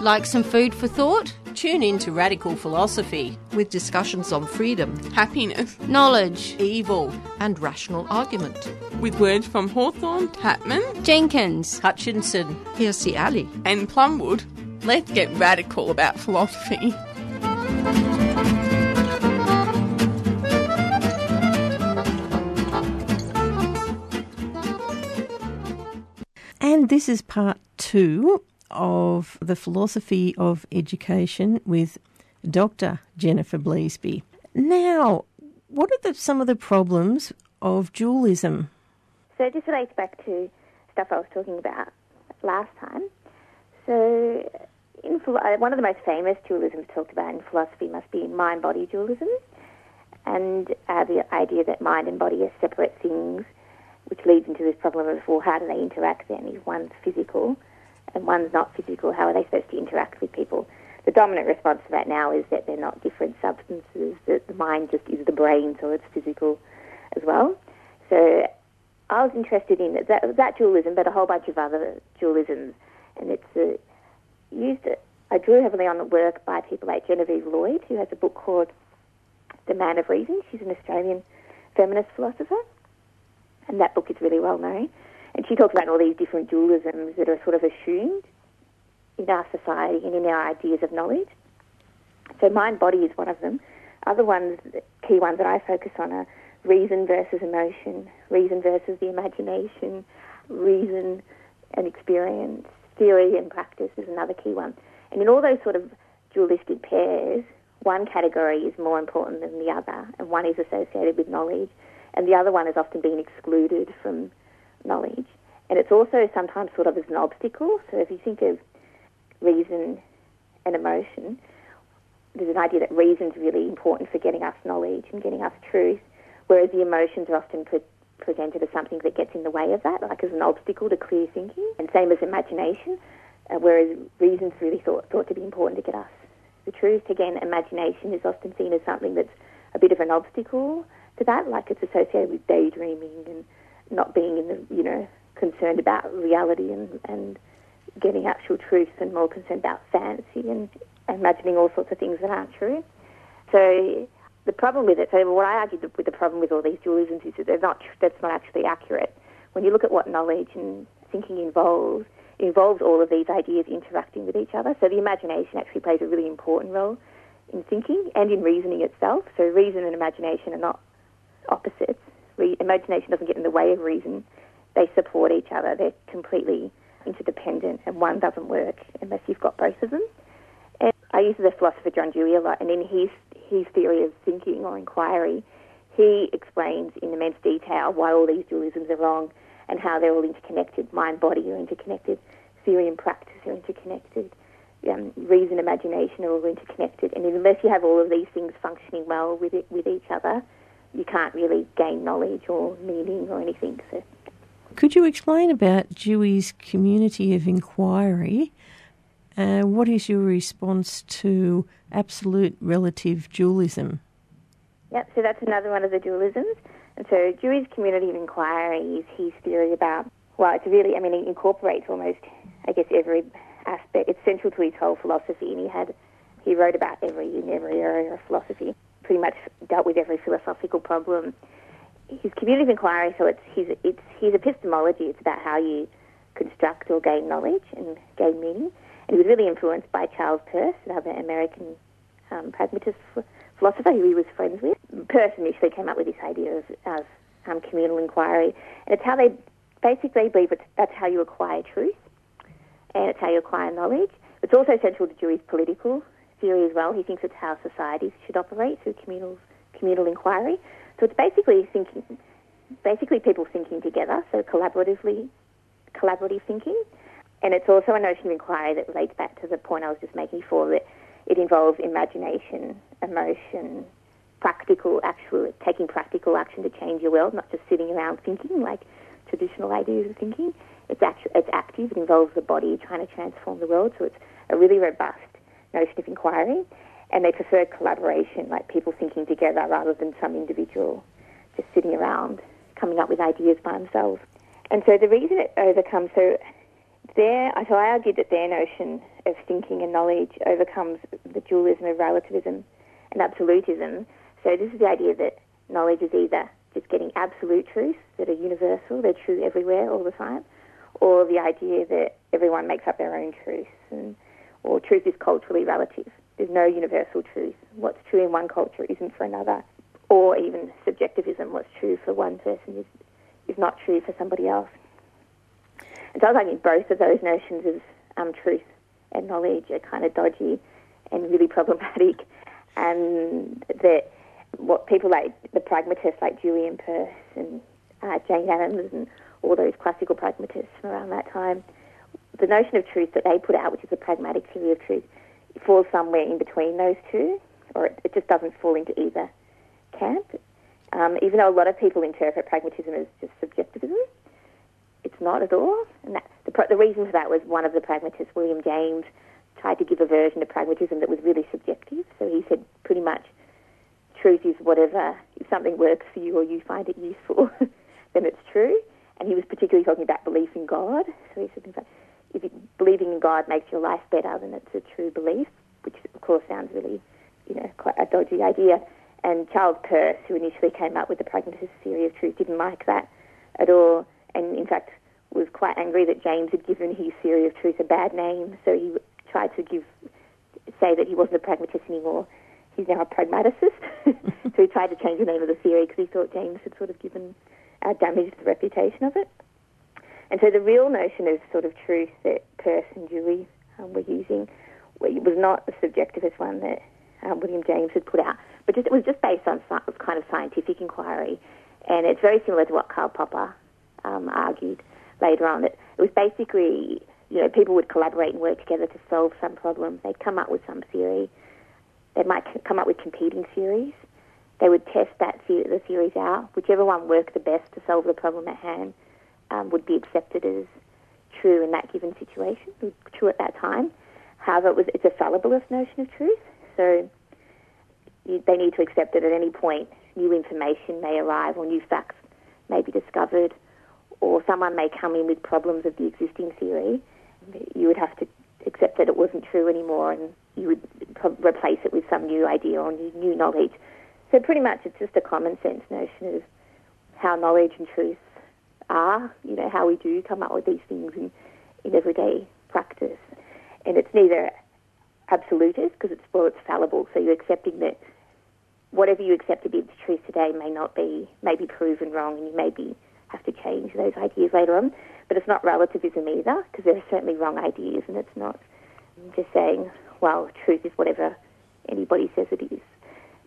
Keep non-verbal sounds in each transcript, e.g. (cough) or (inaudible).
Like some food for thought? Tune in to Radical Philosophy with discussions on freedom, happiness, Knowledge. evil, and rational argument. with words from Hawthorne, Tatman, Jenkins. Hutchinson, Here's the alley. and Plumwood. Let's get radical about philosophy. And this is part two of the philosophy of education with Dr. Jennifer Bleazby. Now, what are the, some of the problems of dualism? So it just relates back to stuff I was talking about last time. So in uh, one of the most famous dualisms talked about in philosophy must be mind-body dualism, and uh, the idea that mind and body are separate things, which leads into this problem of well, how do they interact then? If one's physical and one's not physical, how are they supposed to interact with people? The dominant response to that now is that they're not different substances, that the mind just is the brain, so it's physical as well. So I was interested in that, that dualism, but a whole bunch of other dualisms, and it's uh, used. I drew heavily on the work by people like Genevieve Lloyd, who has a book called The Man of Reason. She's an Australian feminist philosopher, and that book is really well known. And she talks about all these different dualisms that are sort of assumed in our society and in our ideas of knowledge. So mind body is one of them. Other ones, key ones that I focus on are reason versus emotion, reason versus the imagination, reason and experience, theory and practice is another key one. And in all those sort of dualistic pairs, one category is more important than the other, and one is associated with knowledge, and the other one has often been excluded from knowledge. And it's also sometimes thought of as an obstacle. So if you think of reason and emotion, there's an idea that reason's really important for getting us knowledge and getting us truth, whereas the emotions are often pre- presented as something that gets in the way of that, like as an obstacle to clear thinking. And same as imagination, uh, whereas reason's really thought, thought to be important to get us the truth. Again, imagination is often seen as something that's a bit of an obstacle to that, like it's associated with daydreaming and not being in the, you know, concerned about reality and, and getting actual truth and more concerned about fancy and imagining all sorts of things that aren't true. So the problem with it, so what I argue with the problem with all these dualisms is that they're not, that's not actually accurate. When you look at what knowledge and thinking involves, it involves all of these ideas interacting with each other. So the imagination actually plays a really important role in thinking and in reasoning itself. So reason and imagination are not opposites. Re- imagination doesn't get in the way of reason. They support each other. They're completely interdependent, and one doesn't work unless you've got both of them. And I use the philosopher John Dewey a lot, and in his his theory of thinking or inquiry, he explains in immense detail why all these dualisms are wrong and how they're all interconnected. Mind, body are interconnected. Theory and practice are interconnected. Um, reason, imagination are all interconnected. And unless you have all of these things functioning well with it, with each other, you can't really gain knowledge or meaning or anything. So Could you explain about Dewey's community of inquiry? Uh, what is your response to absolute relative dualism? Yep, so that's another one of the dualisms. And so Dewey's community of inquiry is his theory about, well, it's really, I mean, it incorporates almost, I guess, every aspect. It's central to his whole philosophy, and he had, he wrote about every, in every area of philosophy, pretty much dealt with every philosophical problem. His community of inquiry, so it's his, it's his epistemology, it's about how you construct or gain knowledge and gain meaning. And he was really influenced by Charles Peirce, another American um, pragmatist ph- philosopher who he was friends with. Peirce initially came up with this idea of, of um, communal inquiry, and it's how they basically believe it's, that's how you acquire truth, and it's how you acquire knowledge. It's also central to Dewey's political theory as well. He thinks it's how societies should operate through communal communal inquiry. So it's basically thinking, basically people thinking together, so collaboratively, collaborative thinking. And it's also a notion of inquiry that relates back to the point I was just making before that it involves imagination, emotion, practical, actual, taking practical action to change your world, not just sitting around thinking like traditional ideas of thinking. It's actu- it's active. It involves the body trying to transform the world. So it's a really robust notion of inquiry. And they prefer collaboration, like people thinking together rather than some individual just sitting around coming up with ideas by themselves. And so the reason it overcomes, so their, so I argued that their notion of thinking and knowledge overcomes the dualism of relativism and absolutism. So this is the idea that knowledge is either just getting absolute truths that are universal, they're true everywhere all the time, or the idea that everyone makes up their own truths, and, or truth is culturally relative. There's no universal truth. What's true in one culture isn't for another, or even subjectivism. What's true for one person is is not true for somebody else. And so I was both of those notions of um, truth and knowledge are kind of dodgy and really problematic, and that what people like the pragmatists like Dewey and Peirce and uh, Jane Addams and all those classical pragmatists from around that time, the notion of truth that they put out, which is a pragmatic theory of truth, falls somewhere in between those two, or it, it just doesn't fall into either camp. Um, even though a lot of people interpret pragmatism as just subjectivism, it's not at all. And that, the, the reason for that was one of the pragmatists, William James, tried to give a version of pragmatism that was really subjective. So he said pretty much truth is whatever, if something works for you or you find it useful, (laughs) then it's true. And he was particularly talking about belief in God. So he said, if you, believing in God makes your life better, then it's a true belief, which of course sounds really, you know, quite a dodgy idea. And Charles Peirce, who initially came up with the pragmatist theory of truth, didn't like that at all, and in fact was quite angry that James had given his theory of truth a bad name. So he tried to give say that he wasn't a pragmatist anymore. He's now a pragmaticist. (laughs) so he tried to change the name of the theory because he thought James had sort of given uh, damaged the reputation of it. And so the real notion of sort of truth that Peirce and Dewey um, were using was not the subjectivist one that um, William James had put out, but just, it was just based on kind of scientific inquiry. And it's very similar to what Karl Popper um, argued later on. It was basically, you know, people would collaborate and work together to solve some problem. They'd come up with some theory. They might come up with competing theories. They would test that the theories out. Whichever one worked the best to solve the problem at hand um, would be accepted as true in that given situation, true at that time. However, it was, it's a fallibilist notion of truth. So you, they need to accept that at any point new information may arrive or new facts may be discovered or someone may come in with problems of the existing theory. You would have to accept that it wasn't true anymore and you would pro- replace it with some new idea or new, new knowledge. So pretty much it's just a common sense notion of how knowledge and truth are, you know, how we do come up with these things in, in everyday practice. And it's neither absolutist because it's well, it's fallible. So you're accepting that whatever you accept to be the truth today may not be, may be proven wrong, and you maybe have to change those ideas later on. But it's not relativism either, because there are certainly wrong ideas, and it's not just saying, well, truth is whatever anybody says it is.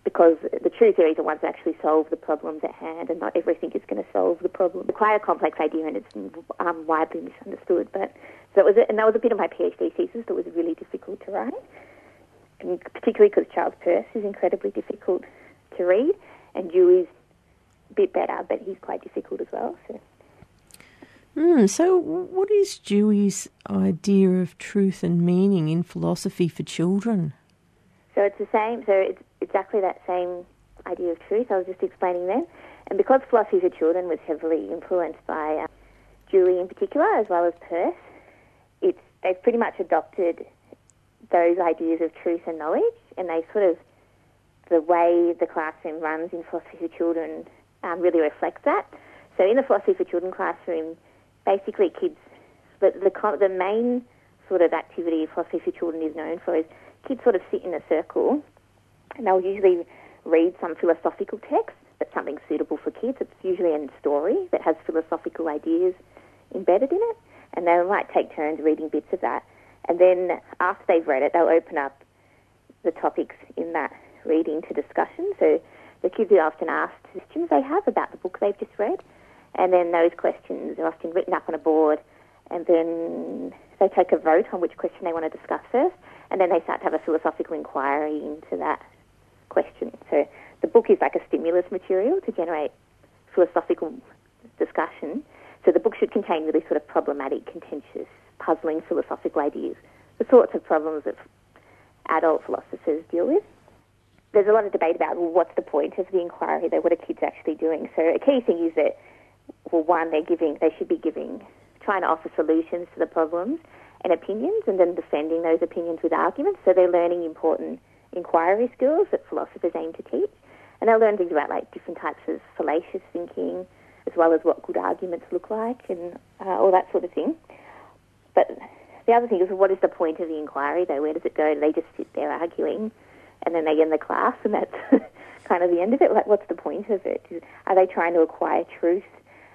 Because the truth are ones that actually solve the problems at hand, and not everything is going to solve the problem. It's quite a complex idea, and it's um, widely misunderstood. But so it was, and that was a bit of my PhD thesis that was really difficult to write, and particularly because Charles Peirce is incredibly difficult to read, and Dewey's a bit better, but he's quite difficult as well. So. Mm, so, what is Dewey's idea of truth and meaning in philosophy for children? So it's the same. So it's exactly that same idea of truth I was just explaining then. And because philosophy for children was heavily influenced by uh, Dewey in particular, as well as Peirce, it's they've pretty much adopted those ideas of truth and knowledge, and they sort of the way the classroom runs in philosophy for children um, really reflects that. So in the philosophy for children classroom, basically kids, the, the, the main sort of activity philosophy for children is known for is kids sort of sit in a circle and they'll usually read some philosophical text that's something suitable for kids. It's usually a story that has philosophical ideas embedded in it and they might take turns reading bits of that. And then after they've read it, they'll open up the topics in that reading to discussion. So the kids are often asked questions they have about the book they've just read, and then those questions are often written up on a board, and then they take a vote on which question they want to discuss first, and then they start to have a philosophical inquiry into that question. So the book is like a stimulus material to generate philosophical discussion. So the book should contain really sort of problematic, contentious, puzzling philosophical ideas, the sorts of problems that adult philosophers deal with. There's a lot of debate about well, what's the point of the inquiry, though. What are kids actually doing? So a key thing is that, well, one, they're giving, they should be giving, trying to offer solutions to the problems and opinions, and then defending those opinions with arguments. So they're learning important inquiry skills that philosophers aim to teach, and they'll learn things about like different types of fallacious thinking, as well as what good arguments look like, and uh, all that sort of thing. But the other thing is, what is the point of the inquiry, though? Where does it go? Do they just sit there arguing, and then they end the class, and that's (laughs) kind of the end of it? Like, what's the point of it? Are they trying to acquire truth?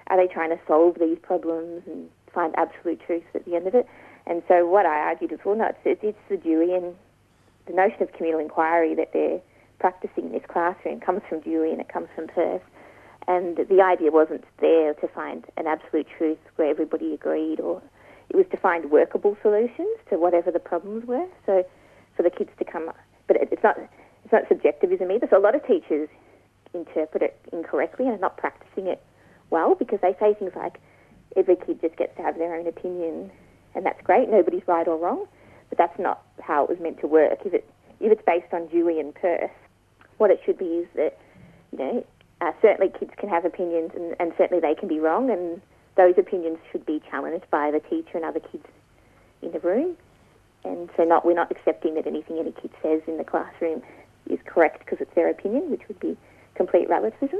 Are they trying to solve these problems and find absolute truth at the end of it? And so, what I argued is, well, no, it's, it's the Deweyan, the notion of communal inquiry that they're practicing in this classroom comes from Dewey and it comes from Peirce. And the idea wasn't there to find an absolute truth where everybody agreed, or it was to find workable solutions to whatever the problems were. So for the kids to come, but it's not it's not subjectivism either. So a lot of teachers interpret it incorrectly and are not practicing it well because they say things like every kid just gets to have their own opinion, and that's great. Nobody's right or wrong, but that's not how it was meant to work. If it if it's based on Dewey and Peirce, what it should be is that you know uh, certainly kids can have opinions and, and certainly they can be wrong and those opinions should be challenged by the teacher and other kids in the room. And so not we're not accepting that anything any kid says in the classroom is correct because it's their opinion, which would be complete relativism.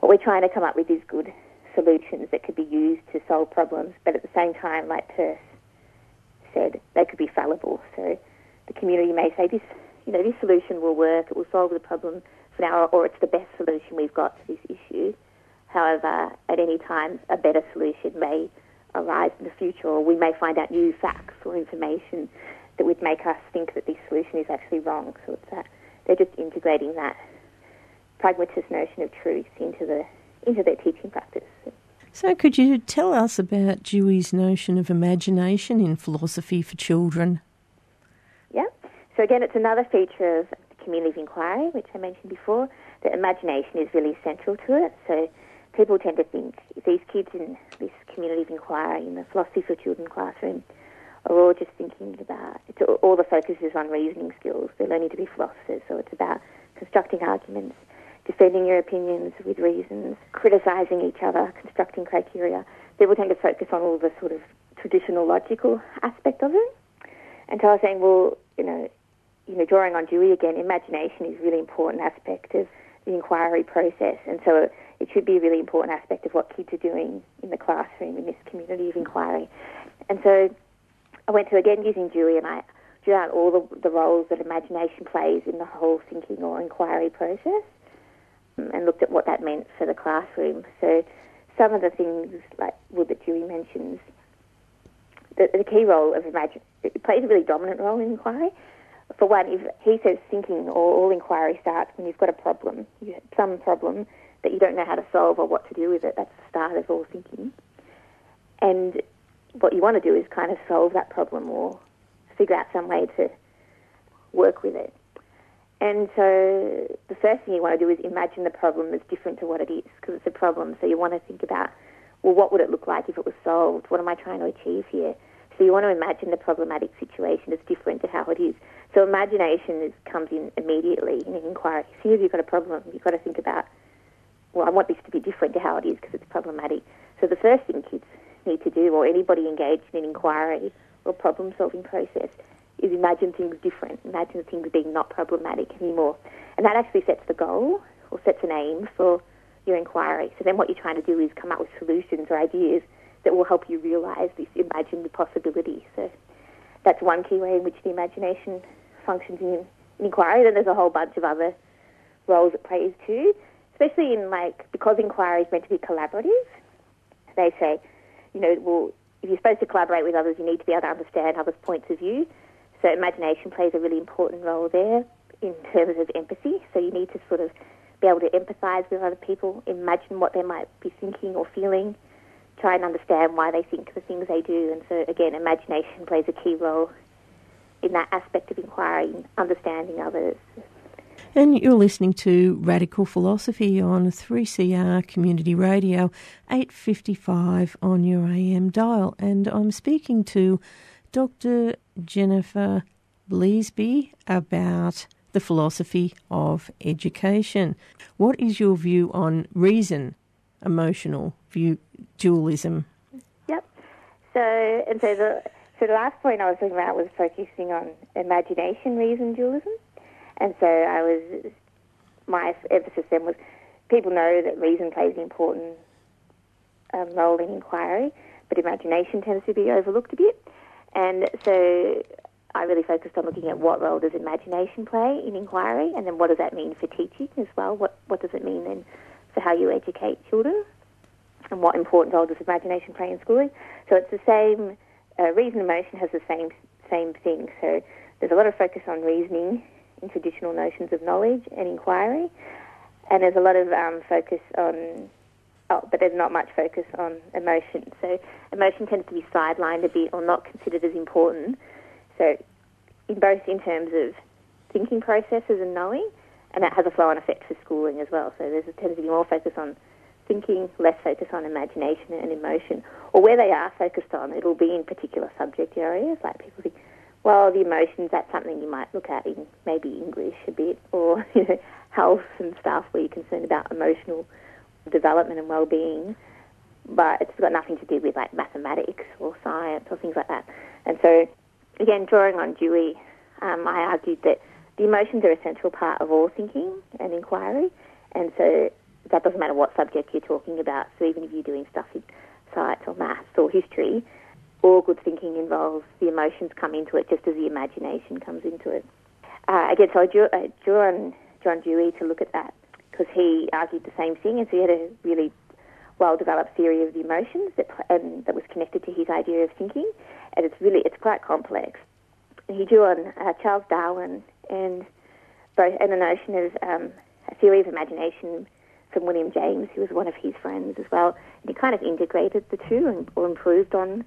What we're trying to come up with is good solutions that could be used to solve problems, but at the same time, like Peirce said, they could be fallible. So the community may say this, you know, this solution will work, it will solve the problem for now, or it's the best solution we've got to this issue. However, at any time, a better solution may arise in the future, or we may find out new facts or information that would make us think that this solution is actually wrong. So it's that they're just integrating that pragmatist notion of truth into the into their teaching practice. So, could you tell us about Dewey's notion of imagination in philosophy for children? Yeah. So again, it's another feature of the community of inquiry, which I mentioned before. That imagination is really central to it. So people tend to think these kids in this community of inquiry in the philosophy for children classroom are all just thinking about it's all the focus is on reasoning skills. They're learning to be philosophers, so it's about constructing arguments, defending your opinions with reasons, criticizing each other, constructing criteria. People tend to focus on all the sort of traditional logical aspect of it. And so I was saying, well, you know, you know, drawing on Dewey again, imagination is a really important aspect of the inquiry process, and so it should be a really important aspect of what kids are doing in the classroom in this community of inquiry. And so I went to again using Dewey, and I drew out all the, the roles that imagination plays in the whole thinking or inquiry process, and looked at what that meant for the classroom. So some of the things like well, that Dewey mentions, the, the key role of imagine it plays a really dominant role in inquiry for one, if he says thinking or all inquiry starts when you've got a problem, you have some problem that you don't know how to solve or what to do with it. That's the start of all thinking. And what you want to do is kind of solve that problem or figure out some way to work with it. And so the first thing you want to do is imagine the problem as different to what it is because it's a problem. So you want to think about, well, what would it look like if it was solved? What am I trying to achieve here? So you want to imagine the problematic situation as different to how it is. So imagination is, comes in immediately in an inquiry. As soon as you've got a problem, you've got to think about, well, I want this to be different to how it is because it's problematic. So the first thing kids need to do, or anybody engaged in an inquiry or problem-solving process, is imagine things different. Imagine things being not problematic anymore. And that actually sets the goal or sets an aim for your inquiry. So then what you're trying to do is come up with solutions or ideas that will help you realise this imagined possibility. So that's one key way in which the imagination functions in, in inquiry. Then there's a whole bunch of other roles it plays too, especially in like because inquiry is meant to be collaborative. They say, you know, well, if you're supposed to collaborate with others, you need to be able to understand others' points of view. So imagination plays a really important role there in terms of empathy. So you need to sort of be able to empathise with other people, imagine what they might be thinking or feeling, try and understand why they think the things they do. And so again, imagination plays a key role in that aspect of inquiry, understanding others. And you're listening to Radical Philosophy on 3CR Community Radio, 855 on your AM dial. And I'm speaking to Dr. Jennifer Bleazby about the philosophy of education. What is your view on reason, emotional view, dualism? Yep. So, and so the, so the last point I was talking about was focusing on imagination, reason, dualism. And so I was, my emphasis then was people know that reason plays an important um, role in inquiry, but imagination tends to be overlooked a bit. And so I really focused on looking at what role does imagination play in inquiry, and then what does that mean for teaching as well? What what does it mean then for how you educate children, and what important role does imagination play in schooling? So it's the same. Uh, reason emotion has the same same thing. So there's a lot of focus on reasoning in traditional notions of knowledge and inquiry, and there's a lot of um, focus on. Oh, but there's not much focus on emotion. So emotion tends to be sidelined a bit or not considered as important. So, in both in terms of thinking processes and knowing, and that has a flow-on effect for schooling as well. So there tends to be more focus on thinking, less focus on imagination and emotion. Or where they are focused on, it'll be in particular subject areas. Like people think, well, the emotions, that's something you might look at in maybe English a bit, or (laughs) you know, health and stuff where you're concerned about emotional development and well-being. But it's got nothing to do with like mathematics or science or things like that. And so, again, drawing on Dewey, um, I argued that the emotions are a central part of all thinking and inquiry, and so that doesn't matter what subject you're talking about. So even if you're doing stuff in science or maths or history, all good thinking involves the emotions come into it just as the imagination comes into it. Uh, again, so I drew, drew on John Dewey to look at that because he argued the same thing, and so he had a really well-developed theory of the emotions that and that was connected to his idea of thinking, and it's really it's quite complex. He drew on uh, Charles Darwin and both and the notion of um, a theory of imagination from William James, who was one of his friends as well. And he kind of integrated the two and, or improved on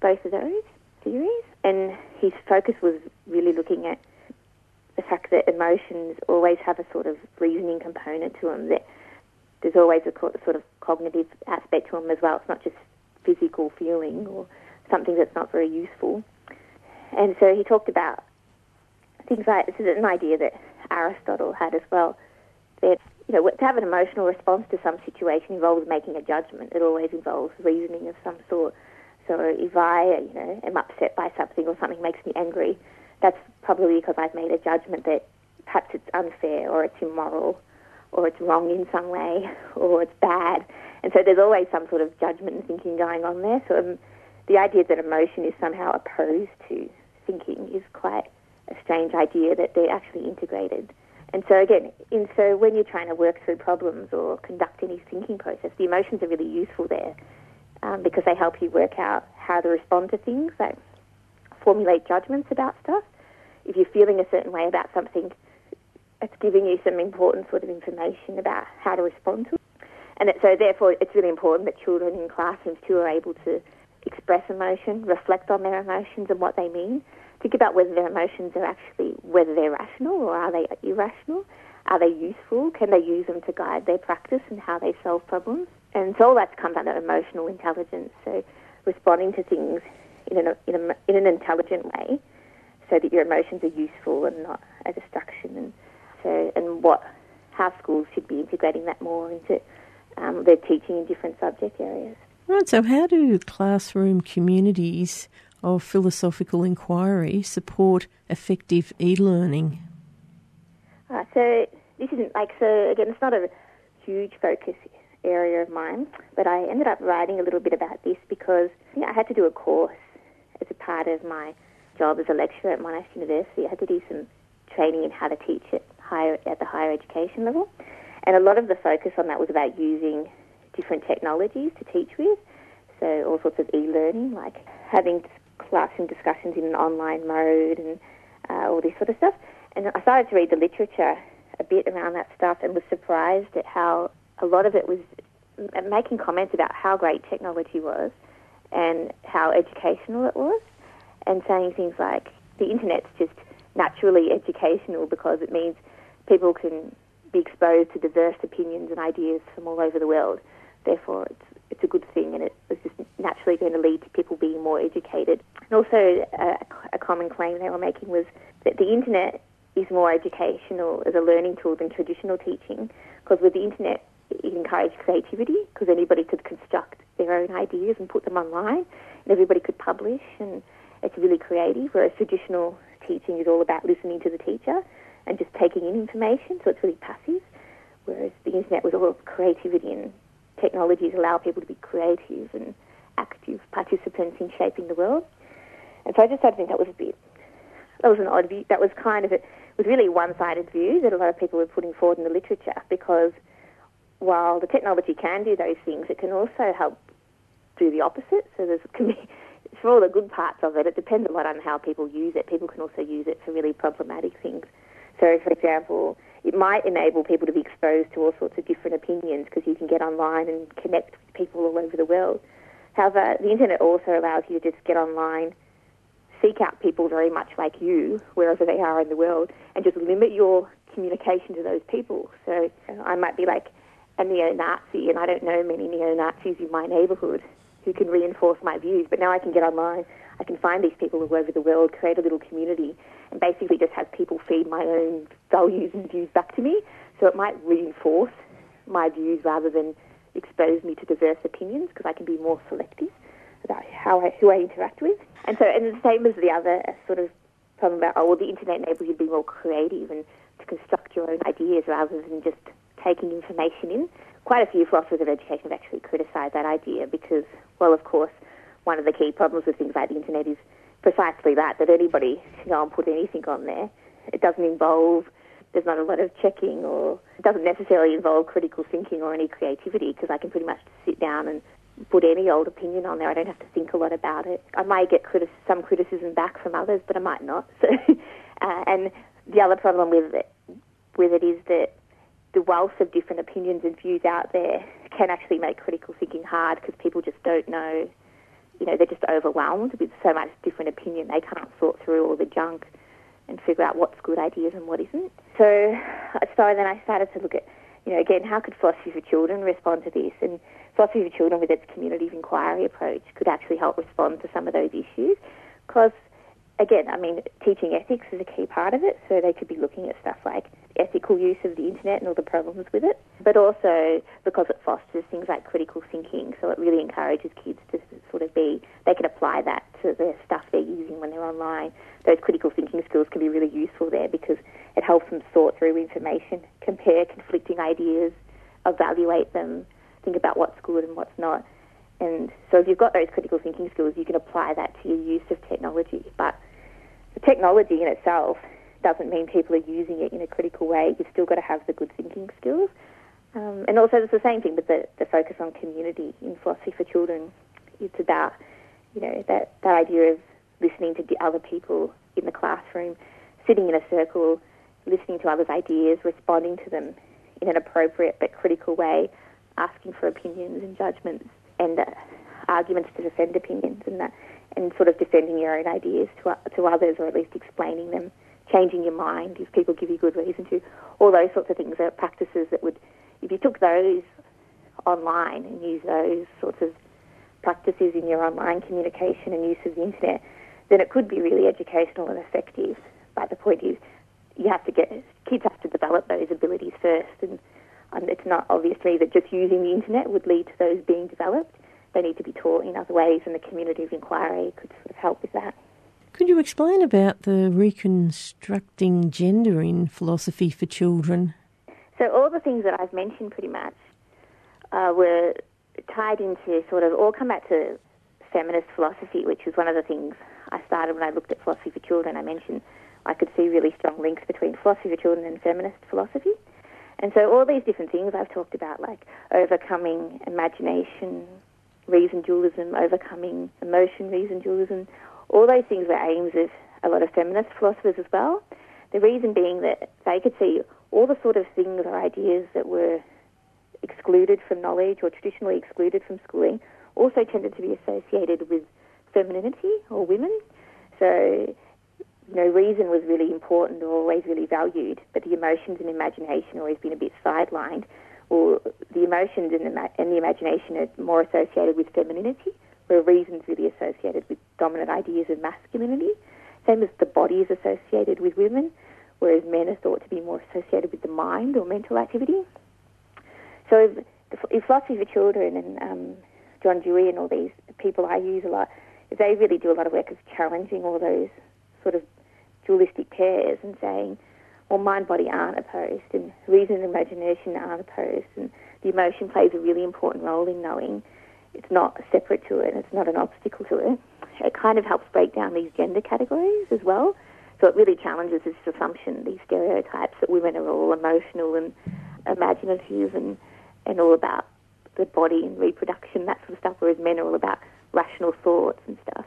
both of those theories. And his focus was really looking at the fact that emotions always have a sort of reasoning component to them, that there's always a sort of cognitive aspect to them as well. It's not just physical feeling or something that's not very useful. And so he talked about things like this is an idea that Aristotle had as well. That you know, to have an emotional response to some situation involves making a judgment. It always involves reasoning of some sort. So if I, you know, am upset by something or something makes me angry, that's probably because I've made a judgment that perhaps it's unfair or it's immoral or it's wrong in some way (laughs) or it's bad. And so there's always some sort of judgment and thinking going on there. So um, the idea that emotion is somehow opposed to thinking is quite a strange idea that they're actually integrated. And so again, in, so when you're trying to work through problems or conduct any thinking process, the emotions are really useful there um, because they help you work out how to respond to things, like formulate judgments about stuff. If you're feeling a certain way about something, it's giving you some important sort of information about how to respond to it. And it, so therefore, it's really important that children in classrooms too are able to express emotion, reflect on their emotions and what they mean think about whether their emotions are actually whether they're rational or are they irrational. Are they useful? Can they use them to guide their practice and how they solve problems? And so all that comes under emotional intelligence. So responding to things in an, in, a, in an intelligent way, so that your emotions are useful and not a distraction. And so and what how schools should be integrating that more into um, their teaching in different subject areas. Right. So how do classroom communities of philosophical inquiry support effective e-learning? Uh, so this isn't like so again. It's not a huge focus area of mine, but I ended up writing a little bit about this because yeah, I had to do a course as a part of my job as a lecturer at Monash University. I had to do some training in how to teach at higher at the higher education level, and a lot of the focus on that was about using different technologies to teach with. So all sorts of e-learning, like having classroom discussions in an online mode and uh, all this sort of stuff. And I started to read the literature a bit around that stuff and was surprised at how a lot of it was making comments about how great technology was and how educational it was, and saying things like the internet's just naturally educational because it means people can be exposed to diverse opinions and ideas from all over the world. Therefore, it's it's a good thing, and it was just naturally going to lead to people being more educated. And also, a, a common claim they were making was that the internet is more educational as a learning tool than traditional teaching, because with the internet, it encouraged creativity, because anybody could construct their own ideas and put them online, and everybody could publish, and it's really creative. Whereas traditional teaching is all about listening to the teacher and just taking in information, so it's really passive. Whereas the internet was all of creativity and technologies allow people to be creative and active participants in shaping the world. And so I just to think that was a bit, that was an odd view. That was kind of, a, it was really one-sided view that a lot of people were putting forward in the literature because while the technology can do those things, it can also help do the opposite. So there's (laughs) can be, for all the good parts of it, it depends a lot on how people use it. People can also use it for really problematic things. So, for example, it might enable people to be exposed to all sorts of different opinions because you can get online and connect with people all over the world. However, the internet also allows you to just get online, seek out people very much like you, wherever they are in the world, and just limit your communication to those people. So uh, I might be like a neo-Nazi, and I don't know many neo-Nazis in my neighbourhood who can reinforce my views, but now I can get online, I can find these people all over the world, create a little community, and basically just have people feed my own values and views back to me. So it might reinforce my views rather than expose me to diverse opinions because I can be more selective about how I, who I interact with. And so, and the same as the other sort of problem about, oh, well, the internet enables you to be more creative and to construct your own ideas rather than just taking information in. Quite a few philosophers of education have actually criticised that idea because, well, of course, one of the key problems with things like the internet is precisely that, that anybody can go and put anything on there. It doesn't involve, there's not a lot of checking or it doesn't necessarily involve critical thinking or any creativity because I can pretty much sit down and put any old opinion on there. I don't have to think a lot about it. I might get some criticism back from others, but I might not. (laughs) So, uh, and the other problem with it, with it is that the wealth of different opinions and views out there can actually make critical thinking hard because people just don't know you know, they're just overwhelmed with so much different opinion. They can't sort through all the junk and figure out what's good ideas and what isn't. So, so then I started to look at, you know, again, how could philosophy for children respond to this? And philosophy for children, with its community of inquiry approach, could actually help respond to some of those issues. Because, again, I mean, teaching ethics is a key part of it. So they could be looking at stuff like ethical use of the internet and all the problems with it, but also because it fosters things like critical thinking. So it really encourages kids to sort of be, they can apply that to the stuff they're using when they're online. Those critical thinking skills can be really useful there because it helps them sort through information, compare conflicting ideas, evaluate them, think about what's good and what's not. And so if you've got those critical thinking skills, you can apply that to your use of technology. But the technology in itself doesn't mean people are using it in a critical way. You've still got to have the good thinking skills. Um, and also, it's the same thing with the, the focus on community in philosophy for children. It's about, you know, that, that idea of listening to the other people in the classroom, sitting in a circle, listening to others' ideas, responding to them in an appropriate but critical way, asking for opinions and judgments and uh, arguments to defend opinions and that, and sort of defending your own ideas to, to others or at least explaining them changing your mind if people give you good reason to. All those sorts of things are practices that would, if you took those online and use those sorts of practices in your online communication and use of the internet, then it could be really educational and effective. But the point is, you have to get kids have to develop those abilities first, and, and it's not obviously that just using the internet would lead to those being developed. They need to be taught in other ways, and the community of inquiry could sort of help with that. Could you explain about the reconstructing gender in philosophy for children? So, all the things that I've mentioned pretty much uh, were tied into sort of all come back to feminist philosophy, which was one of the things I started when I looked at philosophy for children. I mentioned I could see really strong links between philosophy for children and feminist philosophy. And so, all these different things I've talked about, like overcoming imagination, reason dualism, overcoming emotion, reason dualism, all those things were aims of a lot of feminist philosophers as well. The reason being that they could see all the sort of things or ideas that were excluded from knowledge or traditionally excluded from schooling also tended to be associated with femininity or women. So you know, reason was really important or always really valued, but the emotions and imagination always been a bit sidelined. Or the emotions and the, and the imagination are more associated with femininity, where reason's really associated with dominant ideas of masculinity. Same as the body is associated with women, whereas men are thought to be more associated with the mind or mental activity. So, in philosophy for children and um, John Dewey and all these people I use a lot, they really do a lot of work of challenging all those sort of dualistic pairs and saying, well, mind body aren't opposed, and reason and imagination aren't opposed, and the emotion plays a really important role in knowing it's not separate to it, it's not an obstacle to it. It kind of helps break down these gender categories as well. So it really challenges this assumption, these stereotypes that women are all emotional and imaginative and, and all about the body and reproduction, that sort of stuff, whereas men are all about rational thoughts and stuff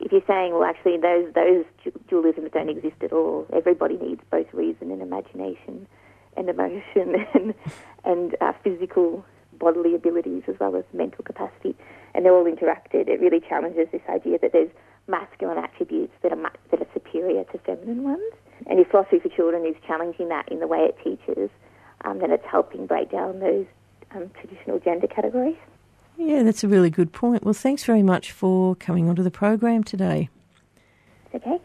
if you're saying, well, actually, those those dualisms don't exist at all. Everybody needs both reason and imagination, and emotion, (laughs) and and uh, physical bodily abilities as well as mental capacity, and they're all interacted. It really challenges this idea that there's masculine attributes that are that are superior to feminine ones. And if philosophy for children is challenging that in the way it teaches, um, then it's helping break down those um, traditional gender categories. Yeah, that's a really good point. Well, thanks very much for coming onto the program today. Okay.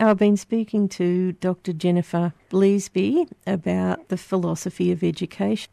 I've been speaking to Dr. Jennifer Bleazby about the philosophy of education.